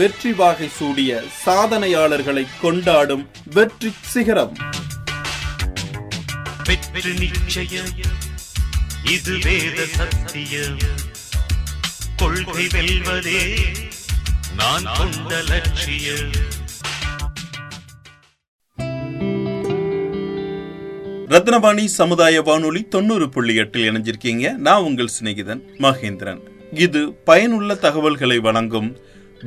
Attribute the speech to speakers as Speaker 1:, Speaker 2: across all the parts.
Speaker 1: வெற்றி வாகை சூடிய சாதனையாளர்களை கொண்டாடும் வெற்றி சிகரம் இது வேத கொள்கை வெல்வதே நான் கொண்ட ரத்னவாணி சமுதாய வானொலி தொண்ணூறு புள்ளி எட்டில் இணைஞ்சிருக்கீங்க நான் உங்கள் சிநேகிதன் மகேந்திரன் இது பயனுள்ள தகவல்களை வழங்கும்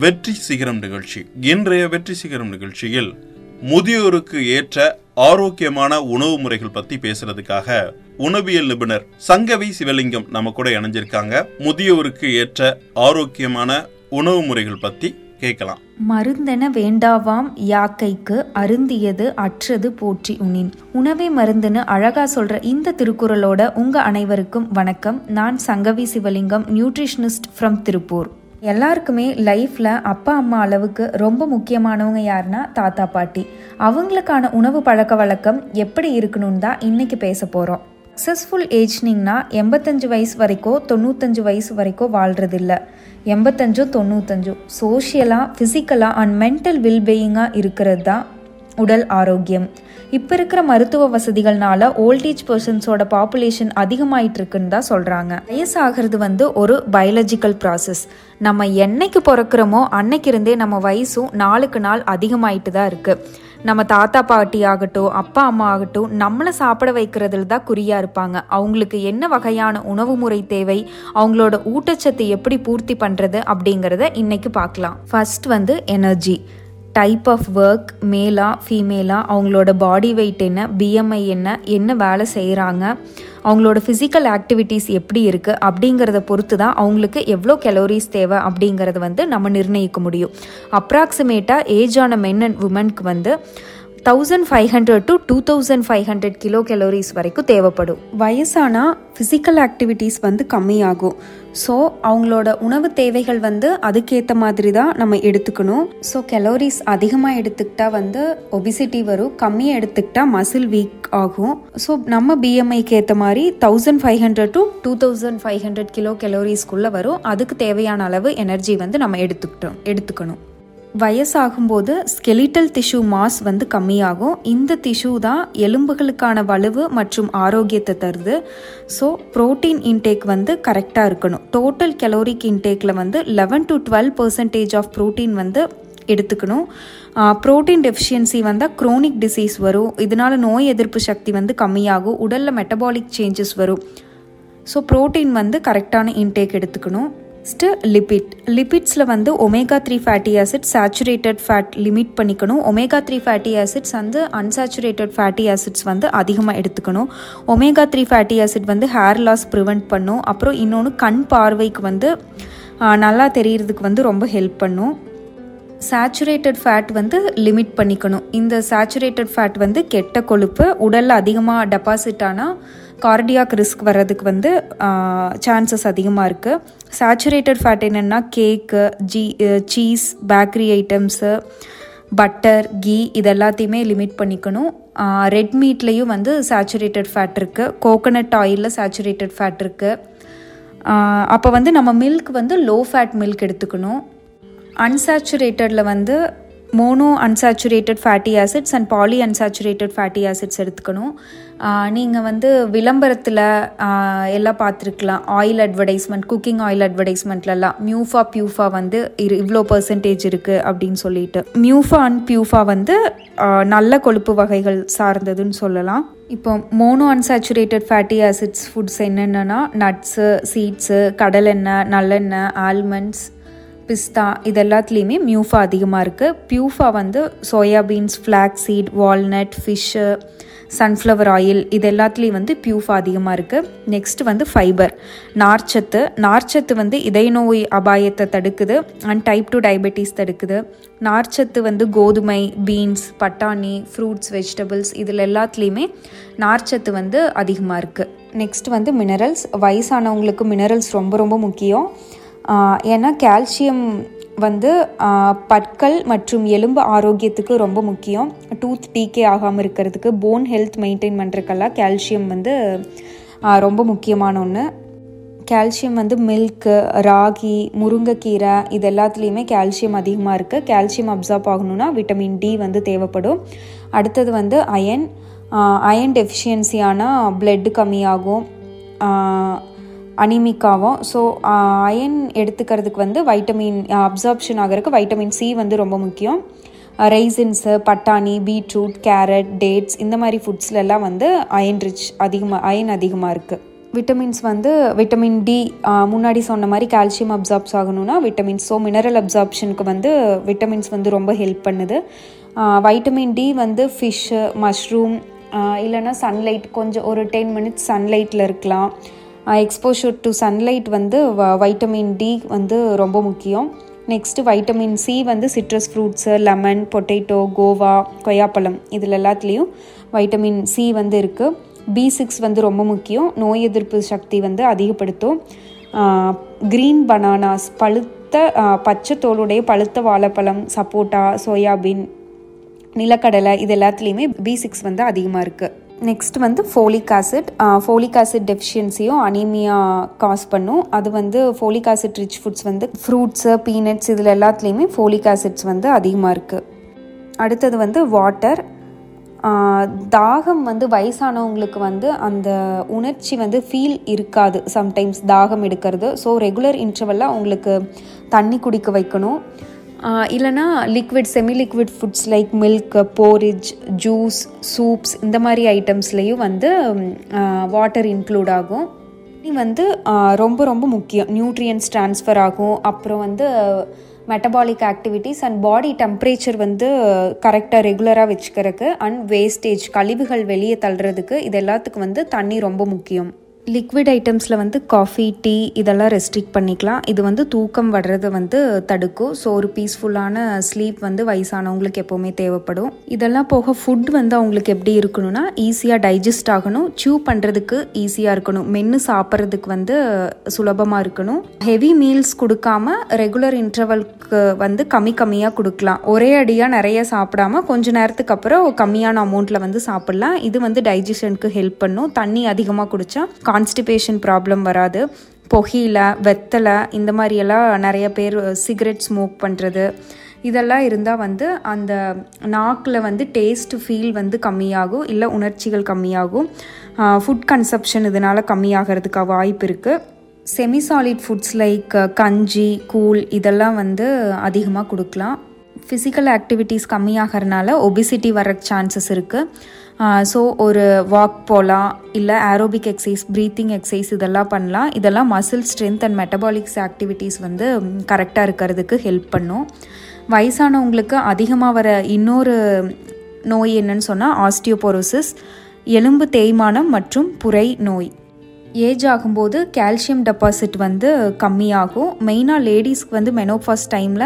Speaker 1: வெற்றி சிகரம் நிகழ்ச்சி இன்றைய வெற்றி சிகரம் நிகழ்ச்சியில் முதியோருக்கு ஏற்ற ஆரோக்கியமான உணவு முறைகள் பத்தி பேசுறதுக்காக உணவியல் நிபுணர் சங்கவி சிவலிங்கம் நம்ம கூட இணைஞ்சிருக்காங்க முதியோருக்கு ஏற்ற ஆரோக்கியமான உணவு முறைகள் பத்தி கேட்கலாம்
Speaker 2: மருந்தென வேண்டாவாம் யாக்கைக்கு அருந்தியது அற்றது போற்றி உனின் உணவை மருந்துன்னு அழகா சொல்ற இந்த திருக்குறளோட உங்க அனைவருக்கும் வணக்கம் நான் சங்கவி சிவலிங்கம் நியூட்ரிஷனிஸ்ட் ஃப்ரம் திருப்பூர் எல்லாருக்குமே லைஃப்பில் அப்பா அம்மா அளவுக்கு ரொம்ப முக்கியமானவங்க யாருன்னா தாத்தா பாட்டி அவங்களுக்கான உணவு பழக்க வழக்கம் எப்படி இருக்கணும்னு தான் இன்றைக்கி பேச போகிறோம் சக்ஸஸ்ஃபுல் ஏஜ்னிங்னா எண்பத்தஞ்சு வயசு வரைக்கும் தொண்ணூத்தஞ்சு வயசு வரைக்கும் வாழ்கிறதில்ல எண்பத்தஞ்சும் தொண்ணூத்தஞ்சும் சோஷியலாக ஃபிசிக்கலாக அண்ட் மென்டல் வெல்பீயிங்காக இருக்கிறது தான் உடல் ஆரோக்கியம் இப்போ இருக்கிற மருத்துவ வசதிகள்னால ஓல்டேஜ் பர்சன்ஸோட பாப்புலேஷன் அதிகமாயிட்டு இருக்குன்னு தான் சொல்கிறாங்க வயசாகிறது வந்து ஒரு பயாலஜிக்கல் ப்ராசஸ் நம்ம என்னைக்கு பிறக்கிறோமோ அன்னைக்கு இருந்தே நம்ம வயசும் நாளுக்கு நாள் அதிகமாயிட்டு தான் இருக்குது நம்ம தாத்தா பாட்டி ஆகட்டும் அப்பா அம்மா ஆகட்டும் நம்மளை சாப்பிட வைக்கிறதுல தான் குறியாக இருப்பாங்க அவங்களுக்கு என்ன வகையான உணவு முறை தேவை அவங்களோட ஊட்டச்சத்து எப்படி பூர்த்தி பண்ணுறது அப்படிங்கிறத இன்னைக்கு பார்க்கலாம் ஃபர்ஸ்ட் வந்து எனர்ஜி டைப் ஆஃப் ஒர்க் மேலா ஃபீமேலா அவங்களோட பாடி வெயிட் என்ன பிஎம்ஐ என்ன என்ன வேலை செய்கிறாங்க அவங்களோட ஃபிசிக்கல் ஆக்டிவிட்டீஸ் எப்படி இருக்குது அப்படிங்கிறத பொறுத்து தான் அவங்களுக்கு எவ்வளோ கெலோரிஸ் தேவை அப்படிங்கிறத வந்து நம்ம நிர்ணயிக்க முடியும் அப்ராக்சிமேட்டாக ஏஜ் ஆன மென் அண்ட் உமனுக்கு வந்து thousand five hundred to two thousand five hundred kilo calories வரைக்கும் தேவைப்படும் வயசானால் ஃபிசிக்கல் ஆக்டிவிட்டீஸ் வந்து கம்மியாகும் ஸோ அவங்களோட உணவு தேவைகள் வந்து அதுக்கேற்ற மாதிரி தான் நம்ம எடுத்துக்கணும் ஸோ கலோரிஸ் அதிகமாக எடுத்துக்கிட்டா வந்து ஒபிசிட்டி வரும் கம்மியாக எடுத்துக்கிட்டா மசில் வீக் ஆகும் ஸோ நம்ம பிஎம்ஐக்கு ஏற்ற மாதிரி thousand five hundred to two thousand five hundred kilo கலோரிஸ்க்குள்ளே வரும் அதுக்கு தேவையான அளவு எனர்ஜி வந்து நம்ம எடுத்துக்கிட்டோம் எடுத்துக்கணும் வயசாகும்போது ஸ்கெலிட்டல் திஷ்யூ மாஸ் வந்து கம்மியாகும் இந்த திஷ்யூ தான் எலும்புகளுக்கான வலுவு மற்றும் ஆரோக்கியத்தை தருது ஸோ ப்ரோட்டீன் இன்டேக் வந்து கரெக்டாக இருக்கணும் டோட்டல் கெலோரிக் இன்டேக்கில் வந்து eleven to twelve percentage of protein வந்து எடுத்துக்கணும் ப்ரோட்டீன் டெஃபிஷியன்சி வந்தால் குரோனிக் டிசீஸ் வரும் இதனால் நோய் எதிர்ப்பு சக்தி வந்து கம்மியாகும் உடலில் மெட்டபாலிக் சேஞ்சஸ் வரும் ஸோ ப்ரோட்டீன் வந்து கரெக்டான இன்டேக் எடுத்துக்கணும் நெக்ஸ்ட்டு லிபிட் லிபிட்ஸில் வந்து omega three fatty acid saturated fat limit பண்ணிக்கணும் ஒமேகா த்ரீ ஃபேட்டி ஆசிட்ஸ் வந்து அன்சேச்சுரேட்டட் ஃபேட்டி ஆசிட்ஸ் வந்து அதிகமாக எடுத்துக்கணும் ஒமேகா த்ரீ ஃபேட்டி ஆசிட் வந்து ஹேர் லாஸ் ப்ரிவெண்ட் பண்ணும் அப்புறம் இன்னொன்று கண் பார்வைக்கு வந்து நல்லா தெரியறதுக்கு வந்து ரொம்ப ஹெல்ப் பண்ணும் சேச்சுரேட்டட் ஃபேட் வந்து லிமிட் பண்ணிக்கணும் இந்த சேச்சுரேட்டட் ஃபேட் வந்து கெட்ட கொழுப்பு உடலில் அதிகமாக டெபாசிட் ஆனால் கார்டியாக் ரிஸ்க் வர்றதுக்கு வந்து சான்சஸ் அதிகமாக இருக்குது சேச்சுரேட்டட் ஃபேட் என்னென்னா cake ghee cheese bakery items butter ghee இது எல்லாத்தையுமே லிமிட் பண்ணிக்கணும் ரெட் மீட்லேயும் வந்து சேச்சுரேட்டட் ஃபேட் இருக்குது கோகனட் ஆயிலில் சேச்சுரேட்டட் ஃபேட் இருக்குது அப்போ வந்து நம்ம மில்க் வந்து லோ ஃபேட் மில்க் எடுத்துக்கணும் அன்சாச்சுரேட்டடில் வந்து mono unsaturated fatty acids and poly unsaturated fatty acids எடுத்துக்கணும் நீங்கள் வந்து விளம்பரத்தில் எல்லாம் பார்த்துருக்கலாம் ஆயில் அட்வர்டைஸ்மெண்ட் குக்கிங் ஆயில் அட்வர்டைஸ்மெண்ட்லலாம் மியூஃபா பியூஃபா வந்து இரு இவ்வளோ பர்சன்டேஜ் இருக்குது அப்படின்னு சொல்லிட்டு மியூஃபா அண்ட் பியூஃபா வந்து நல்ல கொழுப்பு வகைகள் சார்ந்ததுன்னு சொல்லலாம் இப்போ mono unsaturated fatty acids foods என்னென்னா நட்ஸு சீட்ஸு கடலெண்ணெய் நல்லெண்ணெய் ஆல்மண்ட்ஸ் பிஸ்தா இது எல்லாத்துலேயுமே மியூஃபா அதிகமாக இருக்குது பியூஃபா வந்து soybeans flax seed walnut fish sunflower oil இது எல்லாத்துலேயும் வந்து பியூஃபா அதிகமாக இருக்குது நெக்ஸ்ட் வந்து ஃபைபர் நார்ச்சத்து நார்ச்சத்து வந்து இதய நோய் அபாயத்தை தடுக்குது அண்ட் டைப் டூ டயபெட்டிஸ் தடுக்குது நார்ச்சத்து வந்து கோதுமை பீன்ஸ் பட்டாணி ஃப்ரூட்ஸ் வெஜிடபிள்ஸ் இதில் எல்லாத்துலேயுமே நார்ச்சத்து வந்து அதிகமாக இருக்குது நெக்ஸ்ட் வந்து மினரல்ஸ் வயசானவங்களுக்கு மினரல்ஸ் ரொம்ப ரொம்ப முக்கியம் ஏன்னா கால்சியம் வந்து பற்கள் மற்றும் எலும்பு ஆரோக்கியத்துக்கு ரொம்ப முக்கியம் டூத் டீக்கே ஆகாமல் இருக்கிறதுக்கு போன் ஹெல்த் மெயின்டைன் பண்ணுறதுக்கெல்லாம் கால்சியம் வந்து ரொம்ப முக்கியமான ஒன்று கால்சியம் வந்து மில்க்கு ராகி முருங்கைக்கீரை இது எல்லாத்துலேயுமே கால்சியம் அதிகமாக இருக்குது கால்சியம் அப்சார்ப் ஆகணும்னா விட்டமின் டி வந்து தேவைப்படும் அடுத்தது வந்து அயன் அயன் டெஃபிஷியன்சியானால் பிளட்டு கம்மியாகும் அனிமிக்காவும் ஸோ அயன் எடுத்துக்கிறதுக்கு வந்து வைட்டமின் அப்சர்ப்ஷன் ஆகிறதுக்கு வைட்டமின் சி வந்து ரொம்ப முக்கியம் ரைசின்ஸு பட்டாணி பீட்ரூட் கேரட் டேட்ஸ் இந்த மாதிரி ஃபுட்ஸ்லெல்லாம் வந்து அயன் ரிச் அதிகமாக அயன் அதிகமாக இருக்குது விட்டமின்ஸ் வந்து விட்டமின் டி முன்னாடி சொன்ன மாதிரி கால்சியம் அப்சார்ப்ஸ் ஆகணும்னா விட்டமின்ஸ் ஸோ மினரல் அப்சார்ப்ஷனுக்கு வந்து விட்டமின்ஸ் வந்து ரொம்ப ஹெல்ப் பண்ணுது வைட்டமின் டி வந்து ஃபிஷ்ஷு மஷ்ரூம் இல்லைன்னா சன்லைட் கொஞ்சம் ஒரு டென் மினிட்ஸ் சன்லைட்டில் இருக்கலாம் எக்ஸ்போஷர் டு சன்லைட் வந்து வைட்டமின் டி வந்து ரொம்ப முக்கியம் நெக்ஸ்ட்டு வைட்டமின் சி வந்து citrus fruits lemon potato guava கொய்யாப்பழம் இதில் எல்லாத்துலேயும் வைட்டமின் சி வந்து இருக்குது பி சிக்ஸ் வந்து ரொம்ப முக்கியம் நோய் எதிர்ப்பு சக்தி வந்து அதிகப்படுத்தும் க்ரீன் பனானாஸ் பழுத்த பச்சை தோலுடைய பழுத்த வாழைப்பழம் சப்போட்டா சோயாபீன் நிலக்கடலை இது எல்லாத்துலேயுமே பி சிக்ஸ் வந்து அதிகமாக இருக்குது நெக்ஸ்ட் வந்து ஃபோலிக் ஆசிட் ஃபோலிக் ஆசிட் டெஃபிஷியன்சியும் அனீமியா காஸ் பண்ணும் அது வந்து ஃபோலிக் ஆசிட் ரிச் ஃபுட்ஸ் வந்து ஃப்ரூட்ஸு பீனட்ஸ் இதில் எல்லாத்துலேயுமே ஃபோலிக் ஆசிட்ஸ் வந்து அதிகமாக இருக்குது அடுத்தது வந்து வாட்டர் தாகம் வந்து வயசானவங்களுக்கு வந்து அந்த உணர்ச்சி வந்து ஃபீல் இருக்காது சம்டைம்ஸ் தாகம் எடுக்கிறது ஸோ ரெகுலர் இன்டர்வலில் அவங்களுக்கு தண்ணி குடிக்க வைக்கணும் இல்லைனா liquid semi liquid foods like milk porridge juice soups இந்த மாதிரி ஐட்டம்ஸ்லேயும் வந்து வாட்டர் இன்க்ளூட் ஆகும் தண்ணி வந்து ரொம்ப ரொம்ப முக்கியம் நியூட்ரியன்ஸ் ட்ரான்ஸ்ஃபர் ஆகும் அப்புறம் வந்து metabolic activities and body temperature வந்து கரெக்டாக ரெகுலராக வச்சுக்கிறதுக்கு அண்ட் வேஸ்டேஜ் கழிவுகள் வெளியே தள்ளுறதுக்கு இது எல்லாத்துக்கும் வந்து தண்ணி ரொம்ப முக்கியம் லிக்விட் ஐட்டம்ஸில் வந்து காஃபி டீ இதெல்லாம் ரெஸ்ட்ரிக்ட் பண்ணிக்கலாம் இது வந்து தூக்கம் வர்றதை வந்து தடுக்கும் ஸோ ஒரு பீஸ்ஃபுல்லான ஸ்லீப் வந்து வயசானவங்களுக்கு எப்போவுமே தேவைப்படும் இதெல்லாம் போக ஃபுட் வந்து அவங்களுக்கு எப்படி இருக்கணும்னா ஈஸியாக டைஜஸ்ட் ஆகணும் சூ பண்ணுறதுக்கு ஈஸியாக இருக்கணும் மென்று சாப்பிட்றதுக்கு வந்து சுலபமாக இருக்கணும் ஹெவி மீல்ஸ் கொடுக்காம ரெகுலர் இன்டர்வல்க்கு வந்து கம்மி கம்மியாக கொடுக்கலாம் ஒரே அடியாக நிறைய சாப்பிடாம கொஞ்ச நேரத்துக்கு அப்புறம் கம்மியான அமௌண்ட்டில் வந்து சாப்பிட்லாம் இது வந்து டைஜஷனுக்கு ஹெல்ப் பண்ணும் தண்ணி அதிகமாக குடித்தா கான்ஸ்டிபேஷன் ப்ராப்ளம் வராது புகையில வெத்தலை இந்த மாதிரியெல்லாம் நிறைய பேர் சிகரெட் ஸ்மோக் பண்ணுறது இதெல்லாம் இருந்தால் வந்து அந்த நாக்கில் வந்து டேஸ்ட் ஃபீல் வந்து கம்மியாகும் இல்லை உணர்ச்சிகள் கம்மியாகும் ஃபுட் கன்சப்ஷன் இதனால் கம்மியாகிறதுக்காக வாய்ப்பு இருக்குது செமி சாலிட் ஃபுட்ஸ் லைக் கஞ்சி கூழ் இதெல்லாம் வந்து அதிகமாக கொடுக்கலாம் ஃபிசிக்கல் ஆக்டிவிட்டீஸ் கம்மியாகிறதுனால ஒபிசிட்டி வர சான்சஸ் இருக்குது ஸோ ஒரு வாக் போகலாம் இல்லை ஆரோபிக் எக்ஸசைஸ் ப்ரீத்திங் எக்ஸசைஸ் இதெல்லாம் பண்ணலாம் இதெல்லாம் muscle strength and metabolics activities வந்து கரெக்டாக இருக்கிறதுக்கு ஹெல்ப் பண்ணும் வயசானவங்களுக்கு அதிகமாக வர இன்னொரு நோய் என்னன்னு சொன்னால் ஆஸ்டியோபோரோசிஸ் எலும்பு தேய்மானம் மற்றும் புரை நோய் ஏஜ் ஆகும்போது கால்சியம் டெபாசிட் வந்து கம்மியாகும் மெயினாக லேடிஸ்க்கு வந்து மெனோஃபாஸ் டைமில்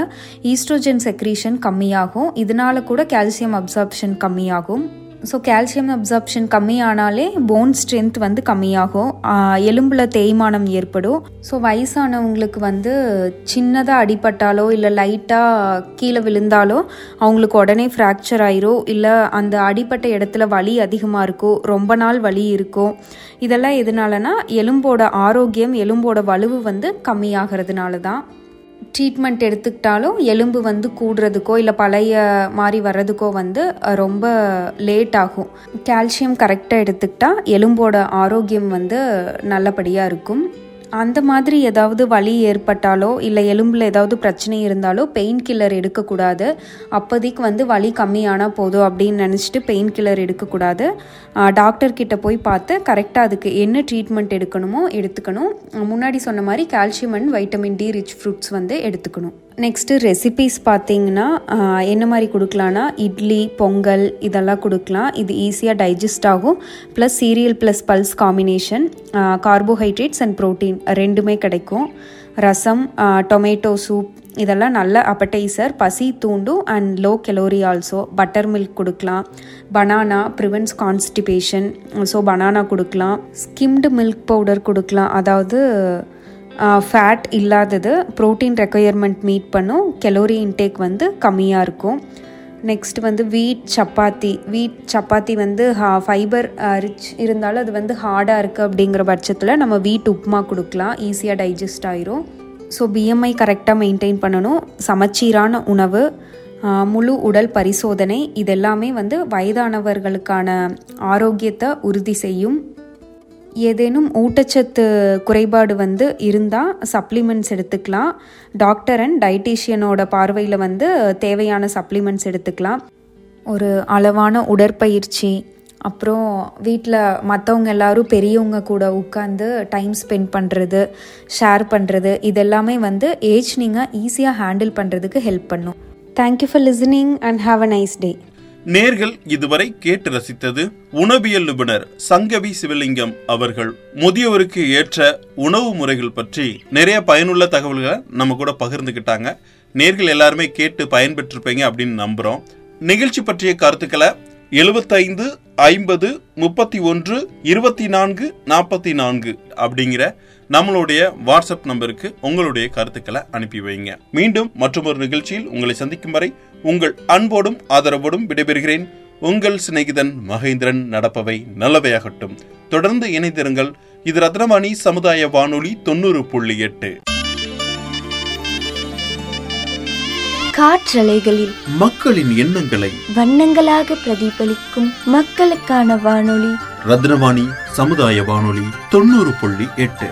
Speaker 2: ஈஸ்ட்ரோஜன் செக்ரீஷன் கம்மியாகும் இதனால் கூட கால்சியம் அப்சார்ப்ஷன் கம்மியாகும் ஸோ கால்சியம் அப்சார்ப்ஷன் கம்மியானாலே போன் ஸ்ட்ரென்த் வந்து கம்மியாகும் எலும்பில் தேய்மானம் ஏற்படும் ஸோ வயசானவங்களுக்கு வந்து சின்னதாக அடிபட்டாலோ இல்லை லைட்டாக கீழே விழுந்தாலோ அவங்களுக்கு உடனே ஃப்ராக்சர் ஆயிரும் இல்லை அந்த அடிப்பட்ட இடத்துல வலி அதிகமாக இருக்கும் ரொம்ப நாள் வலி இருக்கும் இதெல்லாம் எதனாலனா எலும்போட ஆரோக்கியம் எலும்போட வலுவு வந்து கம்மியாகிறதுனால தான் ட்ரீட்மெண்ட் எடுத்துக்கிட்டாலும் எலும்பு வந்து கூடுறதுக்கோ இல்லை பழைய மாதிரி வர்றதுக்கோ வந்து ரொம்ப லேட் ஆகும் கால்சியம் கரெக்டாக எடுத்துக்கிட்டால் எலும்போட ஆரோக்கியம் வந்து நல்லபடியாக இருக்கும் அந்த மாதிரி ஏதாவது வலி ஏற்பட்டாலோ இல்லை எலும்பில் ஏதாவது பிரச்சனை இருந்தாலோ பெயின் கில்லர் எடுக்கக்கூடாது அப்போதைக்கு வந்து வலி கம்மியானால் போதும் அப்படின்னு நினச்சிட்டு பெயின் கில்லர் எடுக்கக்கூடாது டாக்டர்கிட்ட போய் பார்த்து கரெக்டாக அதுக்கு என்ன ட்ரீட்மெண்ட் எடுக்கணுமோ எடுத்துக்கணும் முன்னாடி சொன்ன மாதிரி calcium and vitamin D rich fruits வந்து எடுத்துக்கணும் நெக்ஸ்ட்டு ரெசிபீஸ் பார்த்திங்கன்னா என்ன மாதிரி கொடுக்கலான்னா இட்லி பொங்கல் இதெல்லாம் கொடுக்கலாம் இது ஈஸியாக டைஜஸ்ட் ஆகும் plus cereal plus pulse combination carbohydrates and protein ரெண்டுமே கிடைக்கும் ரசம் டொமேட்டோ சூப் இதெல்லாம் நல்ல அப்படைசர் பசி தூண்டும் and low calorie also butter milk கொடுக்கலாம் banana prevents constipation so banana கொடுக்கலாம் ஸ்கிம்டு மில்க் பவுடர் கொடுக்கலாம் அதாவது ஃபேட் இல்லாதது ப்ரோட்டீன் ரெக்குயர்மெண்ட் மீட் பண்ணும் கெலோரி இன்டேக் வந்து கம்மியாக இருக்கும் நெக்ஸ்ட் வந்து வீட் சப்பாத்தி வீட் சப்பாத்தி வந்து ஹா ஃபைபர் ரிச் இருந்தாலும் அது வந்து ஹார்டாக இருக்குது அப்படிங்கிற பட்சத்தில் நம்ம வீட் உப்புமா கொடுக்கலாம் ஈஸியாக டைஜஸ்ட் ஆயிரும் ஸோ பிஎம்ஐ கரெக்டாக மெயின்டைன் பண்ணணும் சமச்சீரான உணவு முழு உடல் பரிசோதனை இதெல்லாமே வந்து வயதானவர்களுக்கான ஆரோக்கியத்தை உறுதி செய்யும் ஏதேனும் ஊட்டச்சத்து குறைபாடு வந்து இருந்தால் சப்ளிமெண்ட்ஸ் எடுத்துக்கலாம் டாக்டர் அண்ட் டைட்டீஷியனோட பார்வையில் வந்து தேவையான சப்ளிமெண்ட்ஸ் எடுத்துக்கலாம் ஒரு அளவான உடற்பயிற்சி அப்புறம் வீட்டில் மற்றவங்க எல்லாரும் பெரியவங்க கூட உட்காந்து டைம் ஸ்பெண்ட் பண்ணுறது ஷேர் பண்ணுறது இதெல்லாமே வந்து ஏஜ் நீங்கள் ஈஸியாக ஹேண்டில் பண்ணுறதுக்கு ஹெல்ப் பண்ணும் thank you for listening and have a nice day
Speaker 1: நேர்கள் இதுவரை கேட்டு ரசித்தது உணவியல் நிபுணர் சங்கவி சிவலிங்கம் அவர்கள் முதியவருக்கு ஏற்ற உணவு முறைகள் பற்றி நிறைய பயனுள்ள தகவல்களை நம்ம கூட பகிர்ந்துக்கிட்டாங்க நேர்கள் எல்லாருமே கேட்டு பயன்பெற்றிருப்பீங்க அப்படின்னு நம்புகிறோம் நிகழ்ச்சி பற்றிய கருத்துக்களை எழுபத்தைந்து ஐம்பது முப்பத்தி ஒன்று இருபத்தி நான்கு நாற்பத்தி நான்கு அப்படிங்கிற நம்மளுடைய வாட்ஸ்அப் நம்பருக்கு உங்களுடைய கருத்துக்களை அனுப்பி வைங்க மீண்டும் மற்றொரு நிகழ்ச்சியில் உங்களை சந்திக்கும் வரை உங்கள் அன்போடும் ஆதரவோடும் விடைபெறுகிறேன் உங்கள் சிநேகிதன் மகேந்திரன் நடப்பவை நல்லவையாகட்டும் தொடர்ந்து இணைந்திருங்கள் இது ரத்னவாணி சமுதாய வானொலி தொண்ணூறு புள்ளி எட்டு காற்றலைகளில் மக்களின் எண்ணங்களை வண்ணங்களாக
Speaker 3: பிரதிபலிக்கும் மக்களுக்கான வானொலி ரத்னவாணி சமுதாய வானொலி தொண்ணூறு புள்ளி எட்டு